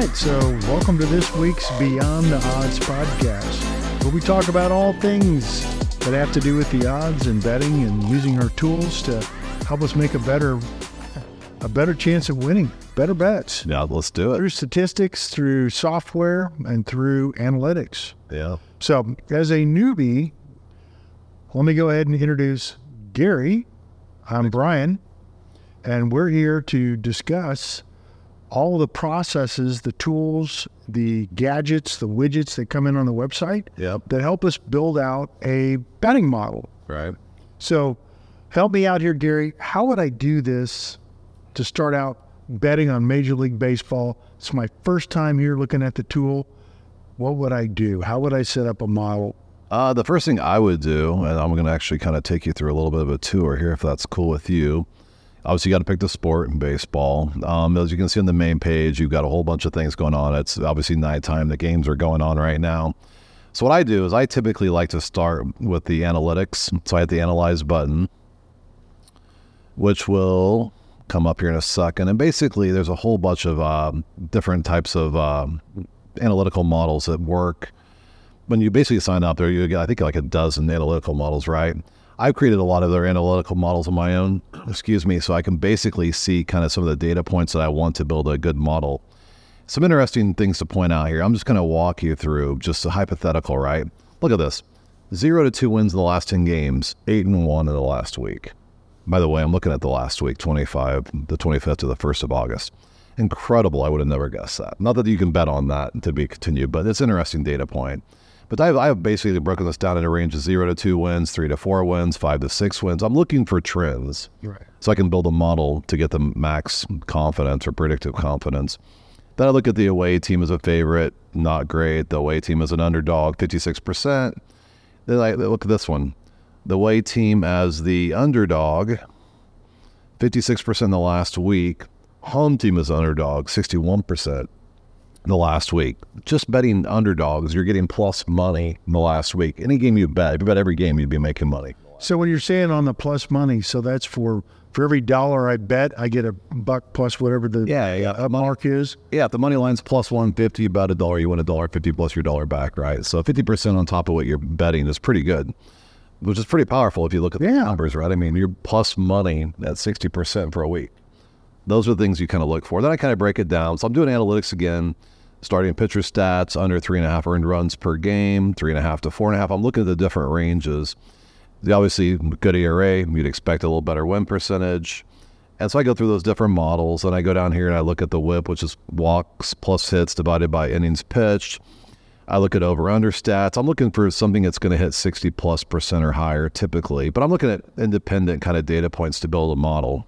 right, so welcome to this week's Beyond the Odds podcast, where we talk about all things that have to do with the odds and betting and using our tools to help us make a better a better chance of winning, better bets. Yeah, let's do it. Through statistics, through software, and through analytics. Yeah. So, as a newbie, let me go ahead and introduce Gary. I'm Brian, and we're here to discuss all the processes, the tools, the gadgets, the widgets that come in on the website Yep. that help us build out a betting model. Right. So, help me out here, Gary. How would I do this to start out betting on Major League Baseball? It's my first time here looking at the tool. What would I do? How would I set up a model? Uh, the first thing I would do, and I'm going to actually kind of take you through a little bit of a tour here, if that's cool with you. Obviously, you got to pick the sport in baseball. Um, as you can see on the main page, you've got a whole bunch of things going on. It's obviously nighttime. The games are going on right now. So what I do is I typically like to start with the analytics. So I hit the analyze button, which will come up here in a second. And basically, there's a whole bunch of um, different types of um, analytical models that work. When you basically sign up there, you get I think like a dozen analytical models, right? I've created a lot of their analytical models of my own, excuse me, so I can basically see kind of some of the data points that I want to build a good model. Some interesting things to point out here. I'm just going to walk you through just a hypothetical, right? Look at this. Zero to two wins in the last 10 games, eight and one in the last week. By the way, I'm looking at the last week, 25, the 25th to the 1st of August. Incredible. I would have never guessed that. Not that you can bet on that to be continued, but it's an interesting data point. But I've, I've basically broken this down in a range of zero to two wins, three to four wins, five to six wins. I'm looking for trends Right. so I can build a model to get the max confidence or predictive confidence. Then I look at the away team as a favorite, not great. The away team as an underdog, 56%. Then I look at this one. The away team as the underdog, 56% in the last week. Home team as underdog, 61% the last week. Just betting underdogs, you're getting plus money in the last week. Any game you bet, if you bet every game, you'd be making money. So when you're saying on the plus money, so that's for for every dollar I bet, I get a buck plus whatever the Yeah, yeah. uh, mark is. Yeah, if the money line's plus 150, about a dollar, you win a dollar 50 plus your dollar back, right? So 50% on top of what you're betting is pretty good, which is pretty powerful if you look at the Yeah. numbers, right? I mean, you're plus money at 60% for a week. Those are the things you kind of look for. Then I kind of break it down. So I'm doing analytics again, starting pitcher stats, under three and a half earned runs per game, three and a half to four and a half. I'm looking at the different ranges. The obviously good ERA, you'd expect a little better win percentage. And so I go through those different models, and I go down here and I look at the WHIP, which is walks plus hits divided by innings pitched. I look at over under stats. I'm looking for something that's going to hit 60 plus percent or higher typically, but I'm looking at independent kind of data points to build a model.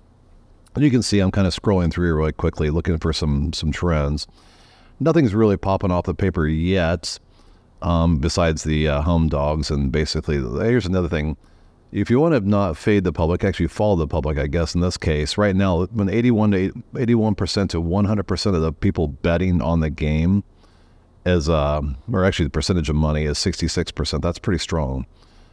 And you can see I'm kind of scrolling through really quickly, looking for some some trends. Nothing's really popping off the paper yet, um, besides the uh, home dogs. And basically, here's another thing: if you want to not fade the public, actually follow the public. I guess in this case, right now, when 81 to 81 percent to 100 percent of the people betting on the game is, um, or actually the percentage of money is 66 percent. That's pretty strong.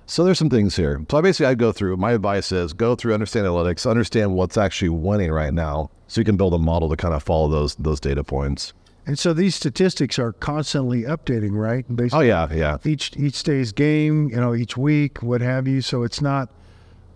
So there's some things here. So I basically I go through. My advice is go through, understand analytics, understand what's actually winning right now, so you can build a model to kind of follow those those data points. And so these statistics are constantly updating, right? Based Oh yeah, yeah, each each day's game, you know, each week, what have you. So it's not.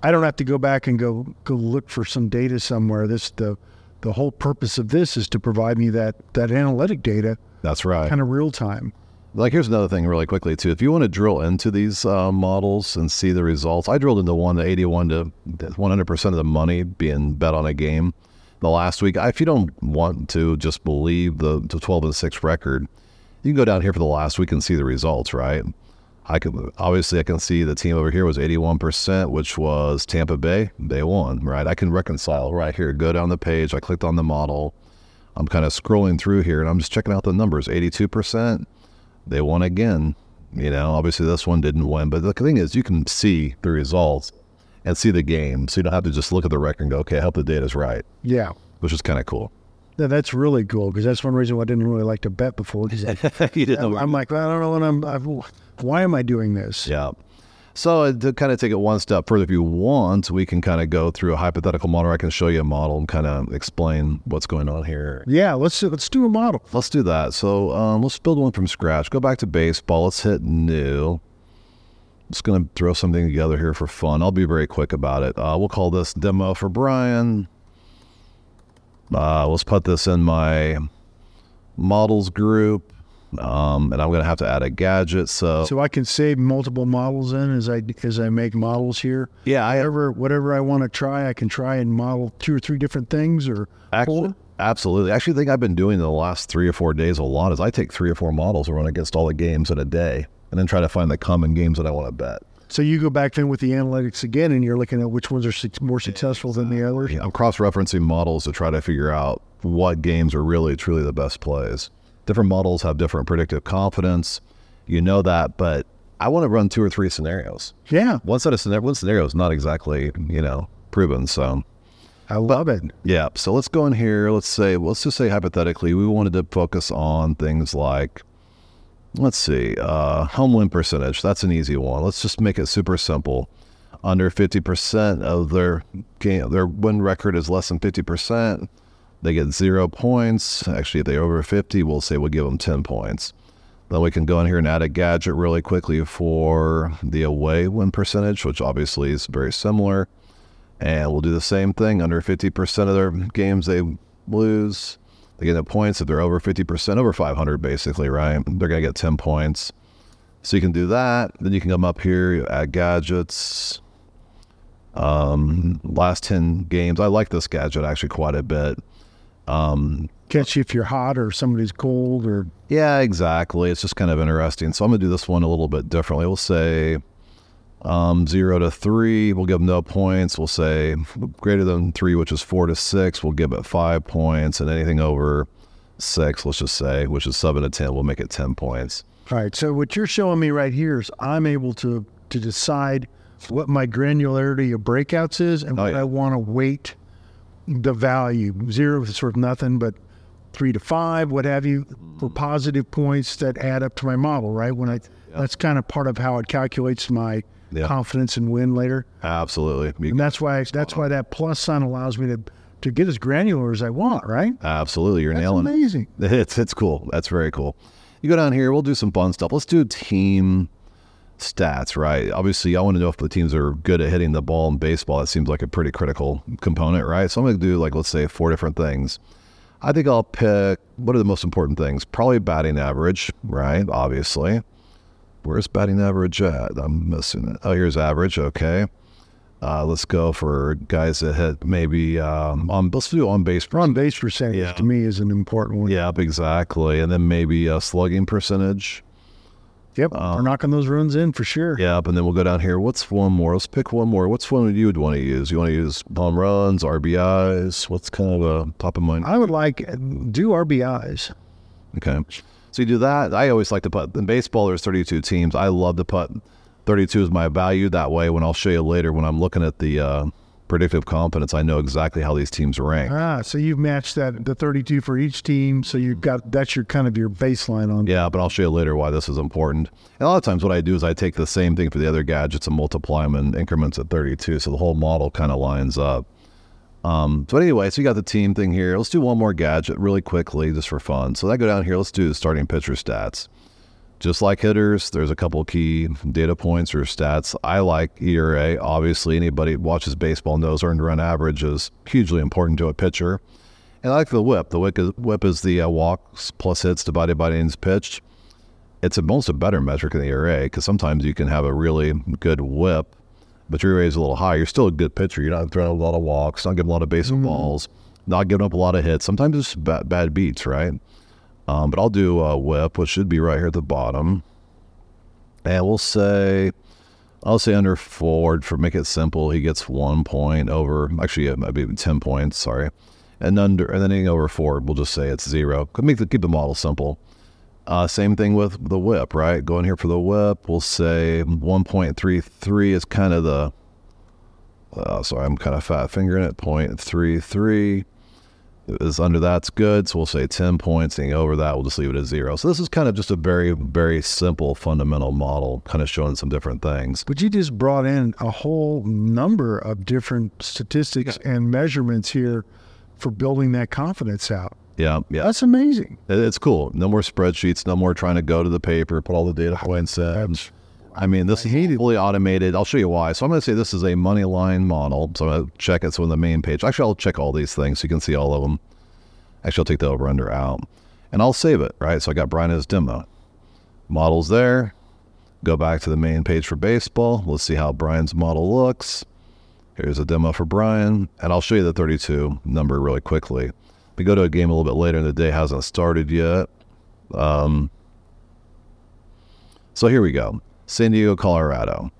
I don't have to go back and go go look for some data somewhere. This the the whole purpose of this is to provide me that that analytic data, that's right. kind of real time. Like here's another thing really quickly too. If you want to drill into these uh, models and see the results, I drilled into one to 81 to 100 percent of the money being bet on a game the last week. If you don't want to just believe the, the 12 and six record, you can go down here for the last week and see the results. Right? I can obviously I can see the team over here was 81 percent, which was Tampa Bay. They won. Right? I can reconcile right here. Go down the page. I clicked on the model. I'm kind of scrolling through here and I'm just checking out the numbers. 82 percent they won again. You know, obviously this one didn't win, but the thing is, you can see the results and see the game, so you don't have to just look at the record and go, "Okay, I hope the data's right," Yeah. which is kind of cool. Yeah, that's really cool because that's one reason why I didn't really like to bet before. 'cause you didn't I'm, I'm like, I don't know what I'm. I've, why am I doing this? yeah. So uh, to kind of take it one step further, if you want, we can kind of go through a hypothetical model. I can show you a model and kind of explain what's going on here. Yeah, let's let's do a model. Let's do that. So um, let's build one from scratch. Go back to baseball. Let's hit new. Just going to throw something together here for fun. I'll be very quick about it. Uh, we'll call this demo for Brian. Uh, let's put this in my models group. Um, and I'm going to have to add a gadget. So, So I can save multiple models in as I as I make models here. yeah, I Whatever whatever I want to try, I can try and model two or three different things or actually, four. absolutely. Actually, think I've been doing in the last three or four days a lot is I take three or four models and run against all the games in a day, and then try to find the common games that I want to bet. So you go back then with the analytics again, and you're looking at which ones are more successful than the others. I'm cross-referencing models to try to figure out what games are really truly the best plays. Different models have different predictive confidence. You know that, but I want to run two or three scenarios. Yeah, One set of scenario, one scenario is not exactly you know proven. So I love it. yeah, so let's go in here. Let's say let's just say hypothetically we wanted to focus on things like let's see uh, home win percentage. That's an easy one. Let's just make it super simple. Under fifty percent of their game, their win record is less than fifty percent. They get zero points. Actually, if they're over 50, we'll say we'll give them 10 points. Then we can go in here and add a gadget really quickly for the away win percentage, which obviously is very similar. And we'll do the same thing. Under 50% of their games they lose, they get the points. If they're over 50%, over 500 basically, right? They're going to get 10 points. So you can do that. Then you can come up here, add gadgets. Um, last 10 games. I like this gadget actually quite a bit. Um, Catch you if you're hot or somebody's cold or yeah, exactly. It's just kind of interesting. So I'm going to do this one a little bit differently. We'll say um, zero to three, we'll give no points. We'll say greater than three, which is four to six, we'll give it five points. And anything over six, let's just say, which is seven to 10, we'll make it 10 points. All right. So what you're showing me right here is I'm able to to decide what my granularity of breakouts is and Oh, what yeah. I want to weight the value. Zero is sort of nothing, but three to five, what have you, for mm-hmm. positive points that add up to my model. Right. When I that's kind of part of how it calculates my Yeah. confidence and win later. Absolutely. And that's why that's why that plus sign allows me to to get as granular as I want. Right. Absolutely. You're That's nailing it. amazing. It's it's cool. That's very cool. You go down here. We'll do some fun stuff. Let's do team stats. Right. Obviously, I want to know if the teams are good at hitting the ball in baseball. That seems like a pretty critical component, right? So I'm going to do like let's say four different things. I think I'll pick what are the most important things? Probably batting average, right? Obviously. Where's batting average at? I'm missing it. Oh, here's average. Okay. Uh, let's go for guys that hit maybe um, on. Let's do on base On base percentage Yeah. to me is an important one. Yep, exactly. And then maybe a slugging percentage. Yep. We're knocking those runs in for sure. Yep. And then we'll go down here. What's one more? Let's pick one more. What's one you would want to use? You want to use home runs, RBIs? What's kind of a top of mind? I would like do RBIs. Okay. So you do that. I always like to put in baseball. There's 32 teams. I love to put 32 is my value. That way, when I'll show you later, when I'm looking at the uh, predictive confidence, I know exactly how these teams rank. Ah, so you've matched that the 32 for each team. So you've got that's your kind of your baseline on. Yeah, but I'll show you later why this is important. And a lot of times, what I do is I take the same thing for the other gadgets and multiply them in increments of 32, so the whole model kind of lines up. Um, so anyway, so you got the team thing here. Let's do one more gadget really quickly, just for fun. So I go down here. Let's do the starting pitcher stats. Just like hitters, there's a couple key data points or stats. I like ERA. Obviously, anybody who watches baseball knows earned run average is hugely important to a pitcher. And I like the whip. The whip is, whip is the uh, walks plus hits divided by innings pitched. It's almost a better metric than the ERA because sometimes you can have a really good whip, but your ERA is a little high. You're still a good pitcher. You're not throwing a lot of walks, not giving a lot of base balls, not giving up a lot of hits. Sometimes it's bad, bad beats, right? Um, but I'll do a whip, which should be right here at the bottom. And we'll say, I'll say under Ford for make it simple. He gets one point over, actually, it might be 10 points, sorry. And under, and then anything over Ford, we'll just say it's zero. Could make the, keep the model simple. Uh, same thing with the whip, right? Going here for the whip, we'll say 1.33 is kind of the, uh, sorry, I'm kind of fat fingering it, 0.33. is under that's good. So we'll say 10 points. Anything over that, we'll just leave it at zero. So this is kind of just a very, very simple fundamental model, kind of showing some different things. But you just brought in a whole number of different statistics and measurements here for building that confidence out. Yeah, yeah. That's amazing. It's cool. No more spreadsheets. No more trying to go to the paper, put all the data points in. That's- I mean, this is fully automated. I'll show you why. So I'm going to say this is a money line model. So I'm going to check it. So on the main page, actually, I'll check all these things so you can see all of them. Actually, I'll take the over under out and I'll save it. Right. So I got Brian as demo. Models there. Go back to the main page for baseball. Let's see how Brian's model looks. Here's a demo for Brian, and I'll show you the 32 number really quickly. We go to a game a little bit later in the day, hasn't started yet. Um, so here we go San Diego, Colorado.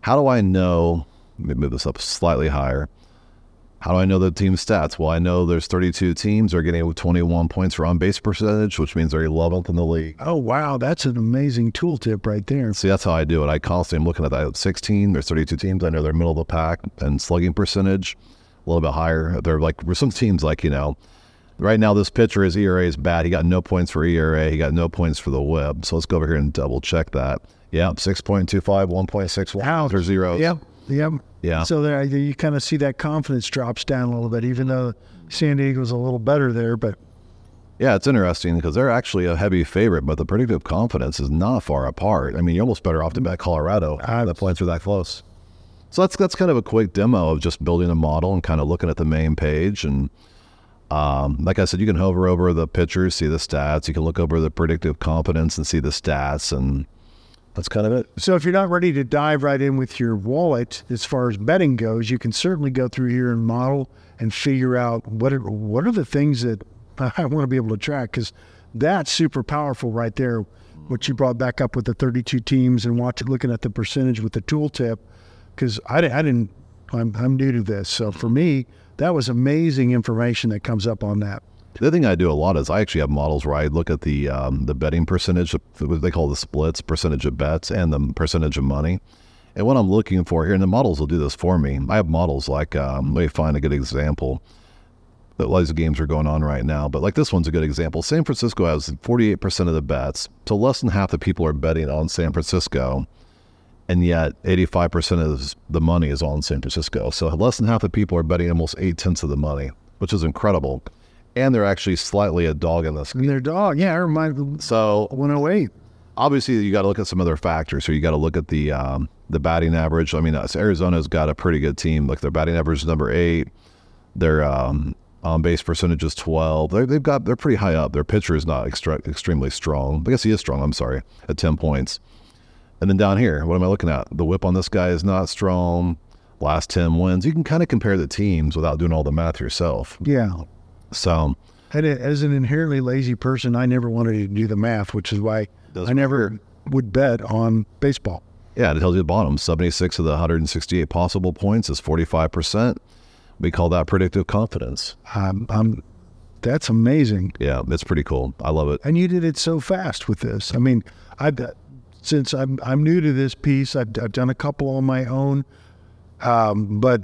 How do I know? Let me move this up slightly higher. How do I know the team stats? Well, I know there's 32 teams. They're getting 21 points for on base percentage, which means they're 11th in the league. Oh, wow. That's an amazing tooltip right there. See, that's how I do it. I constantly am looking at that 16. There's 32 teams. I know they're middle of the pack and slugging percentage a little bit higher. They're like some teams like you know. Right now, this pitcher, his ERA is bad. He got no points for ERA. He got no points for the whip. So let's go over here and double check that. Yeah, 6.25, 1.61. Ouch. Or zeros. Yep. Yep. Yeah. So there you kind of see that confidence drops down a little bit, even though San Diego's a little better there. But Yeah, it's interesting because they're actually a heavy favorite, but the predictive confidence is not far apart. I mean, you're almost better off to bet Colorado. I- the points are that close. So that's that's kind of a quick demo of just building a model and kind of looking at the main page. And um, like I said, you can hover over the pictures, see the stats. You can look over the predictive confidence and see the stats, and that's kind of it. so if you're not ready to dive right in with your wallet as far as betting goes, you can certainly go through here and model and figure out what are what are the things that I want to be able to track because that's super powerful right there. What you brought back up with the 32 teams and watch looking at the percentage with the tooltip because I, I didn't I'm, I'm new to this so for me that was amazing information that comes up on that. The thing I do a lot is I actually have models where I look at the um, the betting percentage, what they call the splits, percentage of bets, and the percentage of money. And what I'm looking for here, and the models will do this for me. I have models like, um, let me find a good example. That lots of games are going on right now, but like this one's a good example. San Francisco has 48% of the bets, so less than half the people are betting on San Francisco, and yet 85% of the money is on San Francisco. So less than half the people are betting almost eight tenths of the money, which is incredible. And they're actually slightly a dog in this. And their dog, yeah, I remind So 108. obviously you got to look at some other factors. So you got to look at the um, the batting average. I mean, uh, Arizona's got a pretty good team. Like their batting average is number eight. Their um, on base percentage is twelve. They're, they've got they're pretty high up. Their pitcher is not extra, extremely strong. I guess he is strong. I'm sorry, at ten points. And then down here, what am I looking at? The whip on this guy is not strong. Last ten wins. You can kind of compare the teams without doing all the math yourself. Yeah. So as an inherently lazy person, I never wanted to do the math, which is why I never would bet on baseball. Yeah, it tells you the bottom 76 of the 168 possible points is 45%. We call that predictive confidence. Um, I'm, that's amazing. Yeah, it's pretty cool. I love it. And you did it so fast with this. I mean, I've since I'm I'm new to this piece, I've, I've done a couple on my own, um, but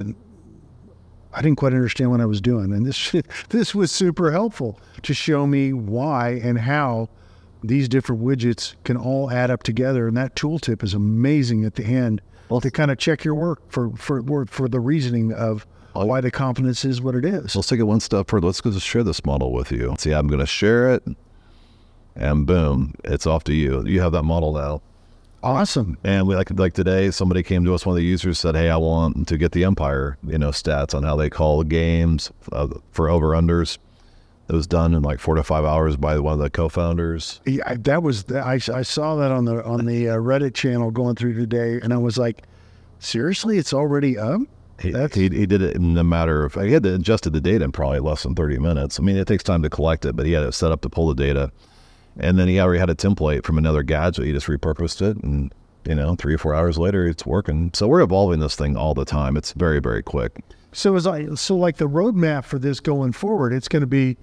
I didn't quite understand what I was doing. And this this was super helpful to show me why and how these different widgets can all add up together. And that tooltip is amazing at the end Well- to kind of check your work for for work for the reasoning of why the confidence is what it is. Let's take it one step further. Let's go just share this model with you. See, I'm going to share it, and boom, it's off to you. You have that model now. Awesome. And we like like today, somebody came to us. One of the users said, "Hey, I want to get the umpire, you know, stats on how they call games uh, for over unders." It was done in like four to five hours by one of the co-founders. Yeah, that was the, I, I saw that on the on the uh, Reddit channel going through today, and I was like, seriously, it's already up. He, he, he did it in a matter of he had to adjusted the data in probably less than 30 minutes. I mean, it takes time to collect it, but he had it set up to pull the data. And then he already had a template from another gadget. He just repurposed it and you know, three or four hours later it's working. So we're evolving this thing all the time. It's very, very quick. So as I so like the roadmap for this going forward, it's going to be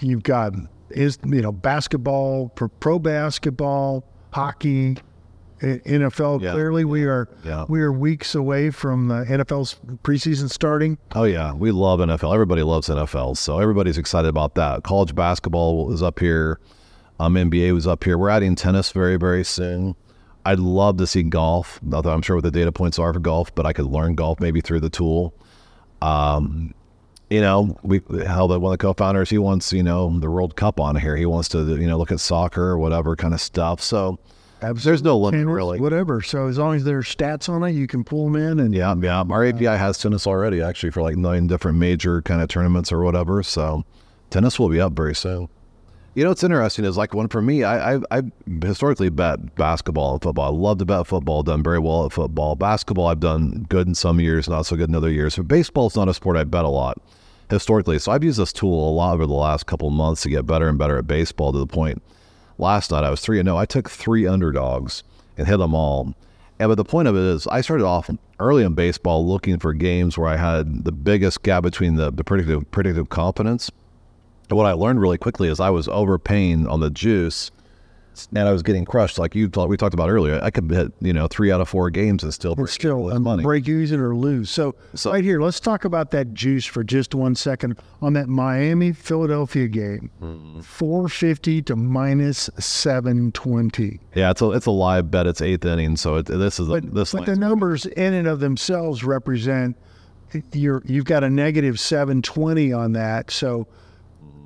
you've got is you know basketball, pro, pro basketball, hockey, NFL. Yeah. Clearly, we are Yeah. we are weeks away from the NFL's preseason starting. Oh yeah, we love NFL. Everybody loves NFL, so everybody's excited about that. College basketball is up here. Um, NBA was up here. We're adding tennis very very soon. I'd love to see golf. Not that I'm sure what the data points are for golf, but I could learn golf maybe through the tool. Um, you know, we held one of the co-founders. He wants you know the World Cup on here. He wants to you know look at soccer or whatever kind of stuff. So there's no limit Cameras, really. whatever. So as long as there's stats on it, you can pull them in. And Yeah, yeah. Our API has tennis already, actually, for like nine different major kind of tournaments or whatever. So tennis will be up very soon. You know, what's interesting is like one for me. I I, I historically bet basketball and football. I love to bet football. Done very well at football. Basketball, I've done good in some years, not so good in other years. But baseball is not a sport I bet a lot historically. So I've used this tool a lot over the last couple months to get better and better at baseball. To the point, last night I was three and no. I took three underdogs and hit them all. And but the point of it is, I started off early in baseball looking for games where I had the biggest gap between the, the predictive predictive confidence. And what I learned really quickly is I was overpaying on the juice, and I was getting crushed. Like you thought we talked about earlier, I could hit you know three out of four games and still break still, um, money. break even or lose. So, So- right here, let's talk about that juice for just one second on that Miami Philadelphia game. Mm-hmm. Four fifty to minus seven twenty. Yeah, it's a it's a live bet. It's eighth inning, so it, this is a, But, this but the numbers in and of themselves represent you're you've got a negative seven twenty on that. So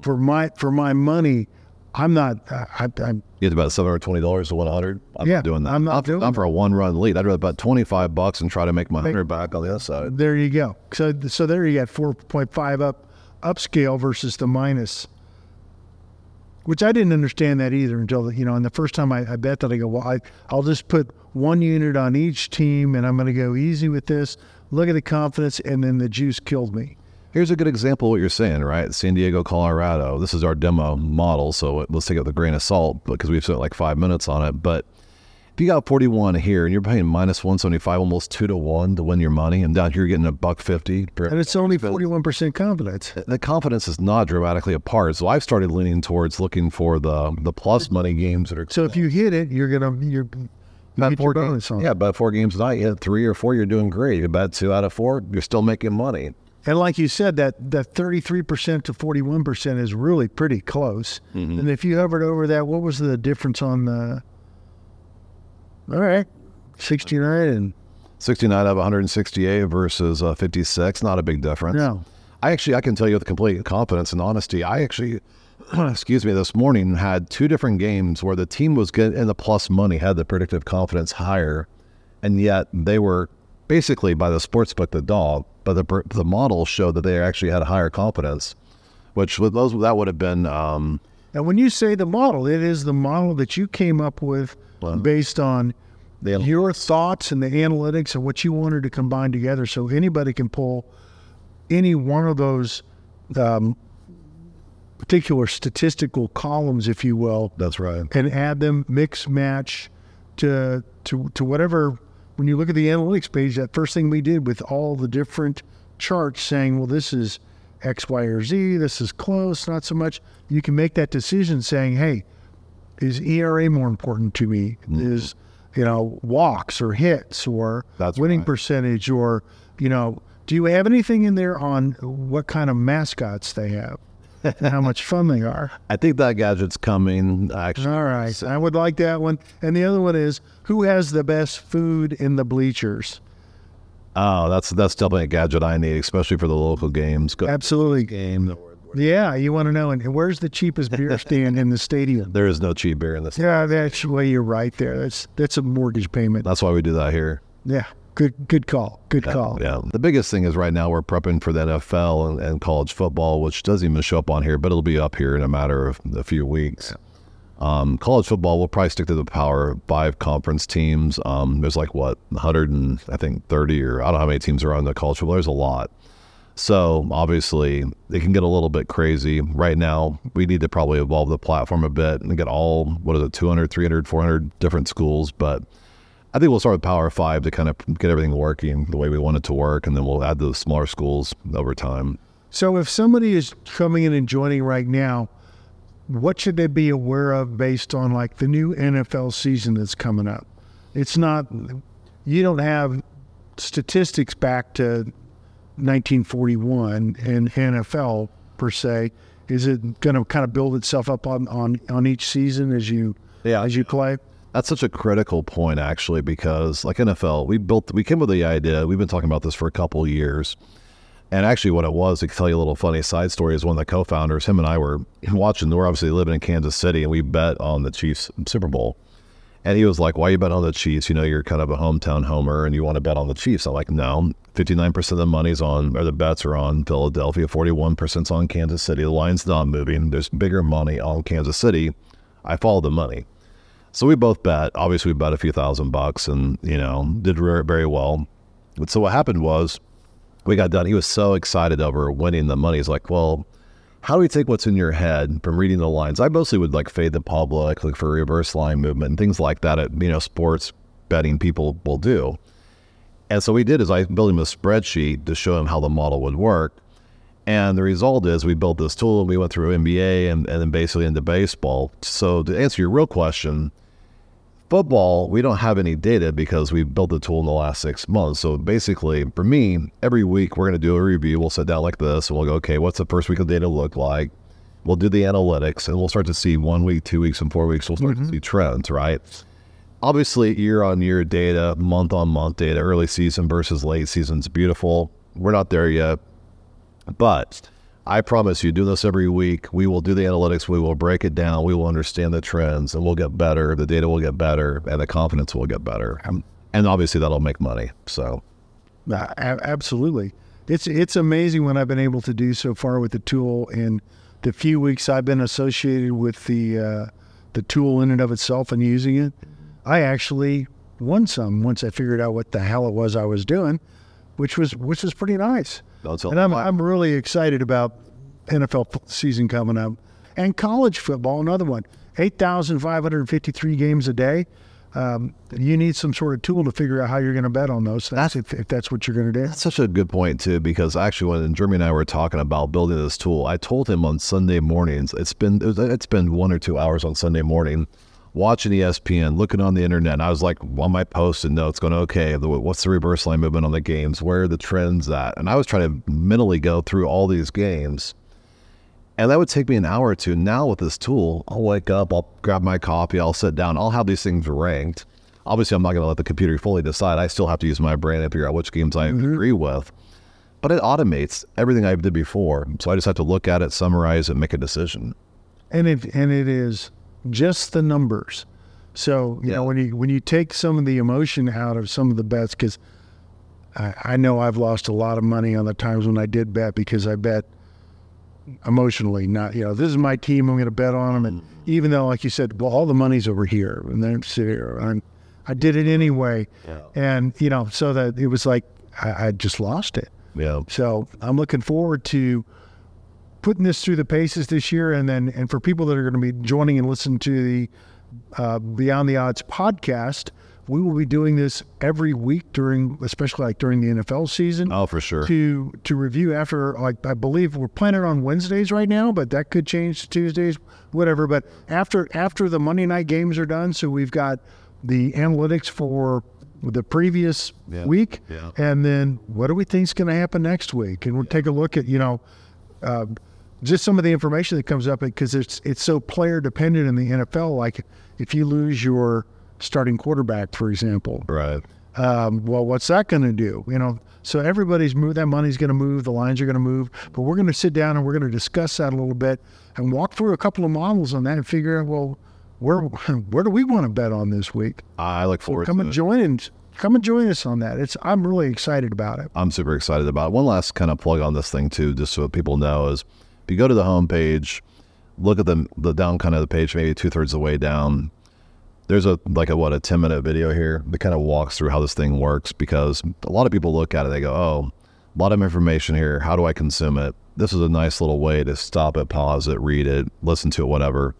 for my for my money, I'm not. I, I'm You have about seven hundred twenty dollars to one hundred. I'm Yeah, not doing that. I'm not I'm, doing I'm for a one run lead. I'd rather bet twenty five bucks and try to make my hundred back on the other side. there. You go. So so there you got four point five up upscale versus the minus. Which I didn't understand that either until you know. And the first time I, I bet that, I go, well, I, I'll just put one unit on each team, and I'm going to go easy with this. Look at the confidence, and then the juice killed me. Here's a good example of what you're saying, right? San Diego, Colorado. This is our demo model, so let's take it with a grain of salt because we've spent like five minutes on it. But if you got 41 here and you're paying minus 175, almost two to one to win your money, and down here you're getting a buck fifty. per- And it's only 41% confidence. the confidence is not dramatically apart. So I've started leaning towards looking for the the plus money games that are So if you hit it, you're gonna you're you Bet four games. Yeah, bet four games a night. You hit three or four, you're doing great. You bet two out of four, you're still making money. And like you said, that that 33% to 41% is really pretty close. Mm-hmm. And if you hovered over that, what was the difference on the? All right, 69 and 69 out of 168 versus uh, 56. Not a big difference. no. I actually, I can tell you with complete confidence and honesty, I actually, excuse me, this morning had two different games where the team was getting in the plus money, had the predictive confidence higher, and yet they were basically by the sports book the dog, but the the model showed that they actually had a higher confidence, which with those that would have been um, And when you say the model, it is the model that you came up with Well, based on the your thoughts and the analytics and what you wanted to combine together. So anybody can pull any one of those um, particular statistical columns, if you will, That's right. and add them, mix, match to to to whatever. When you look at the analytics page, that first thing we did with all the different charts saying, well, this is X, Y, or Z, this is close, not so much. You can make that decision saying, hey, is ERA more important to me? Mm-hmm. Is you know walks or hits or That's winning right. percentage or you know do you have anything in there on what kind of mascots they have and how much fun they are? I think that gadget's coming. Actually, All right, I would like that one. And the other one is who has the best food in the bleachers? oh, that's that's definitely a gadget I need, especially for the local games. Go Absolutely. game. Yeah, you want to know. And where's the cheapest beer stand in the stadium? There is no cheap beer in this. Yeah, that's well, you're right there. That's that's a mortgage payment. That's why we do that here. Yeah, good good call. Good call. Yeah. The biggest thing is right now we're prepping for the NFL and, and college football, which doesn't even show up on here, but it'll be up here in a matter of a few weeks. Um, college football, we'll probably stick to the power five conference teams. Um, there's like what 100 and I think 30 or I don't know how many teams are on the college football. There's a lot. So obviously it can get a little bit crazy. Right now, we need to probably evolve the platform a bit and get all, what is it, 200, 300, 400 different schools. But I think we'll start with Power Five to kind of get everything working the way we want it to work, and then we'll add those smaller schools over time. So if somebody is coming in and joining right now, what should they be aware of based on like the new NFL season that's coming up? It's not. You don't have statistics back to 1941 in NFL per se. Is it going to kind of build itself up on, on, on each season as you Yeah. as you play? That's such a critical point, actually, because like NFL, we built, we came with the idea. We've been talking about this for a couple years, and actually, what it was, to tell you a little funny side story, is one of the co-founders, him and I were watching. We're obviously living in Kansas City, and we bet on the Chiefs Super Bowl. And he was like, "Why you bet on the Chiefs? You know, you're kind of a hometown homer, and you want to bet on the Chiefs." I'm like, "No, 59% of the money's on, or the bets are on Philadelphia. 41% on Kansas City. The line's not moving. There's bigger money on Kansas City. I follow the money." So we both bet. Obviously, we bet a few thousand bucks, and you know, did very, well. But so what happened was, we got done. He was so excited over winning the money. He's like, "Well, how do we take what's in your head from reading the lines?" I mostly would like fade the public, look for reverse line movement, and things like that. At you know, sports betting people will do. And so we did is I built him a spreadsheet to show him how the model would work. And the result is we built this tool and we went through NBA and, and then basically into baseball. So to answer your real question, football, we don't have any data because we built the tool in the last six months. So basically, for me, every week we're going to do a review. We'll sit down like this and we'll go, okay, what's the first week of data look like? We'll do the analytics and we'll start to see one week, two weeks, and four weeks. We'll start to mm-hmm. see trends, right? Obviously, year on year data, month on month data, early season versus late season is beautiful. We're not there yet. But I promise you, do this every week. We will do the analytics. We will break it down. We will understand the trends, and we'll get better. The data will get better, and the confidence will get better. and obviously, that'll make money. So, Uh, absolutely. It's it's amazing what I've been able to do so far with the tool in the few weeks I've been associated with the uh, the tool in and of itself and using it. I actually won some once I figured out what the hell it was I was doing, which was which was pretty nice. Don't and I'm. I'm really excited about NFL season coming up and college football. Another one, eight thousand five hundred fifty three games a day. Um, you need some sort of tool to figure out how you're going to bet on those things if, if that's what you're going to do. That's such a good point too, because actually, when Jeremy and I were talking about building this tool, I told him on Sunday mornings. It's been it's been one or two hours on Sunday morning, watching ESPN, looking on the internet. And I was like on my Post-it notes, going, "Okay, the, what's the reverse line movement on the games? Where are the trends at?" And I was trying to mentally go through all these games. And that would take me an hour or two. Now with this tool, I'll wake up, I'll grab my coffee, I'll sit down, I'll have these things ranked. Obviously, I'm not going to let the computer fully decide. I still have to use my brain to figure out which games I mm-hmm. agree with. But it automates everything I did before. So I just have to look at it, summarize and make a decision. and it and it is just the numbers. So you know when you when you take some of the emotion out of some of the bets, because I, I know I've lost a lot of money on the times when I did bet because I bet emotionally, not you know this is my team, I'm going to bet on them, and mm-hmm. even though like you said, well all the money's over here, and then sit here, and I did it anyway, and you know so that it was like I, I just lost it. Yeah. So I'm looking forward to putting this through the paces this year, and then and for people that are going to be joining and listening to the uh, Beyond the Odds podcast, we will be doing this every week during, especially like during the NFL season. Oh, for sure. To to review after, like I believe we're planning on Wednesdays right now, but that could change to Tuesdays, whatever. But after after the Monday night games are done, so we've got the analytics for the previous Yeah. week, Yeah. and then what do we think is going to happen next week? And we'll take a look at you know uh, just some of the information that comes up because it's it's so player dependent in the NFL. Like if you lose your starting quarterback, for example, Right. um, well, what's that going to do? You know, so everybody's move. That money's going to move. The lines are going to move. But we're going to sit down and we're going to discuss that a little bit and walk through a couple of models on that and figure out well, where where do we want to bet on this week? I look forward Come to and it. join and come and join us on that. It's I'm really excited about it. I'm super excited about it. One last kind of plug on this thing too, just so people know, is if you go to the homepage, look at the the down kind of the page, maybe two thirds of the way down. There's a like a what a ten minute video here that kind of walks through how this thing works because a lot of people look at it, they go, oh, a lot of information here. How do I consume it? This is a nice little way to stop it, pause it, read it, listen to it, whatever,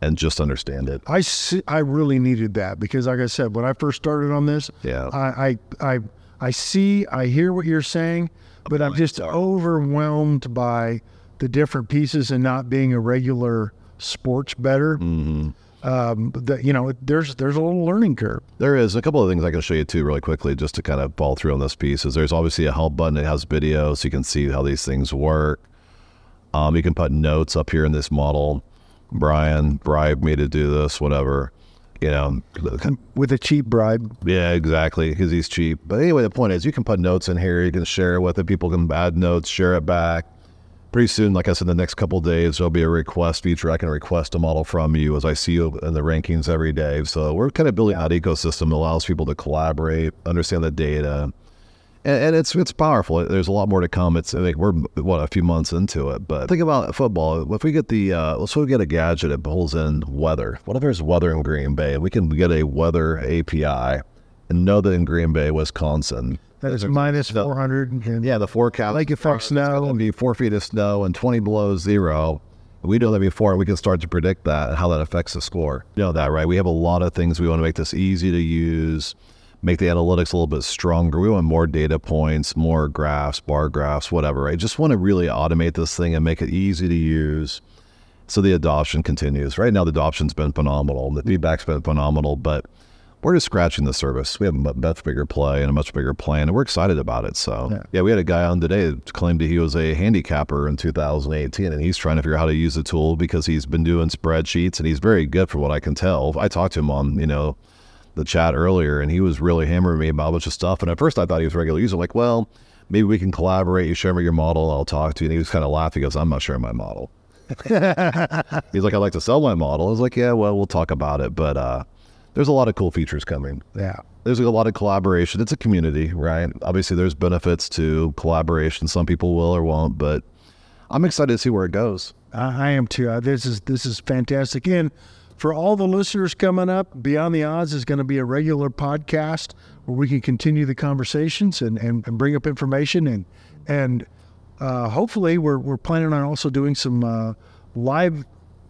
and just understand it. I see, I really needed that because, like I said, when I first started on this, Yeah. I I I, I see, I hear what you're saying, but I'm just overwhelmed by the different pieces and not being a regular sports bettor. hmm um, the, you know, there's there's a little learning curve. There is a couple of things I can show you too, really quickly, just to kind of ball through on this piece. Is there's obviously a help button. It has video, so you can see how these things work. Um, you can put notes up here in this model. Brian bribed me to do this, whatever. You know, with a cheap bribe. Yeah, exactly, because he's cheap. But anyway, the point is, you can put notes in here. You can share it with it. People can add notes, share it back pretty soon, like I said, in the next couple days, there'll be a request feature. I can request a model from you as I see you in the rankings every day. So we're kind of building out ecosystem that allows people to collaborate, understand the data. And, and it's it's powerful. There's a lot more to come. It's I think we're what a few months into it, but think about football. If we get the uh, let's say we get a gadget that pulls in weather. What if there's weather in Green Bay? We can get a weather API that in Green Bay, Wisconsin, that is minus 400. And yeah, the forecast. Lake effect snow. going to be four feet of snow and 20 below zero. We know that before, we can start to predict that and how that affects the score. You know that, right? We have a lot of things we want to make this easy to use, make the analytics a little bit stronger. We want more data points, more graphs, bar graphs, whatever, right? Just want to really automate this thing and make it easy to use so the adoption continues. Right now, the adoption's been phenomenal. The feedback's been phenomenal, but we're just scratching the surface. We have a much bigger play and a much bigger plan, and we're excited about it. So, yeah, yeah we had a guy on today that claimed that he was a handicapper in 2018, and he's trying to figure out how to use the tool because he's been doing spreadsheets, and he's very good for what I can tell. I talked to him on, you know, the chat earlier, and he was really hammering me about a bunch of stuff. And at first, I thought he was a regular user. Like, well, maybe we can collaborate. You share me your model, I'll talk to you. And he was kind of laughing. He goes, I'm not sharing my model. he's like, I'd like to sell my model. I was like, yeah, well, we'll talk about it. But, uh, there's a lot of cool features coming. Yeah. There's a lot of collaboration. It's a community, right? Obviously, there's benefits to collaboration. Some people will or won't, but I'm excited to see where it goes. I, I am too. Uh, this is this is fantastic. And for all the listeners coming up, Beyond the Odds is going to be a regular podcast where we can continue the conversations and, and, and bring up information and and uh, hopefully we're we're planning on also doing some uh, live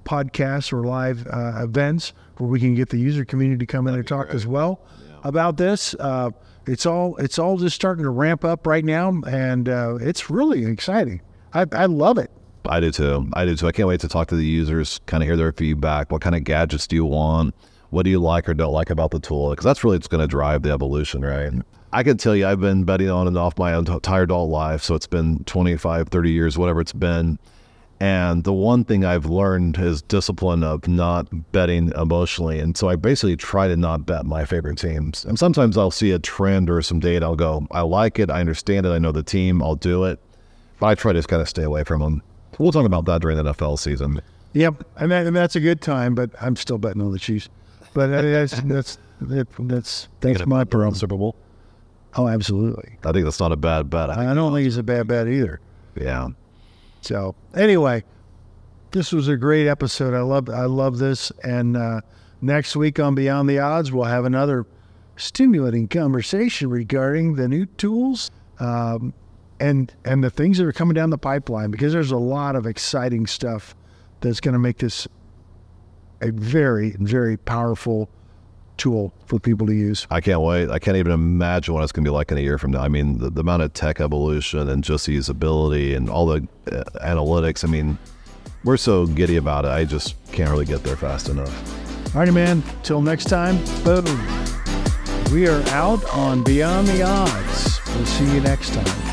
podcasts or live uh, events where we can get the user community to come in and talk great. as well yeah. about this. Uh, it's all it's all just starting to ramp up right now, and uh, it's really exciting. I, I love it. I do too. I do too. I can't wait to talk to the users, kind of hear their feedback. What kind of gadgets do you want? What do you like or don't like about the tool? Because that's really what's going to drive the evolution, right? I can tell you, I've been betting on and off my entire adult life. So it's been 25, 30 years, whatever it's been. And the one thing I've learned is discipline of not betting emotionally. And so I basically try to not bet my favorite teams. And sometimes I'll see a trend or some data. I'll go, I like it. I understand it. I know the team. I'll do it. But I try to just kind of stay away from them. We'll talk about that during the NFL season. Yep. And, that, and that's a good time, but I'm still betting on the Chiefs. But that's, that's, that's, that's my problem. Super Bowl? Oh, absolutely. I think that's not a bad bet. I, I don't think it's a bad bet either. Yeah. So anyway, this was a great episode. I love I love this. And uh, next week on Beyond the Odds, we'll have another stimulating conversation regarding the new tools um, and and the things that are coming down the pipeline because there's a lot of exciting stuff that's going to make this a very very powerful tool for people to use. I can't wait. I can't even imagine what it's going to be like in a year from now. I mean, the, the amount of tech evolution and just the usability and all the uh, analytics. I mean, we're so giddy about it. I just can't really get there fast enough. All righty, man. Till next time, boom. We are out on Beyond the Odds. We'll see you next time.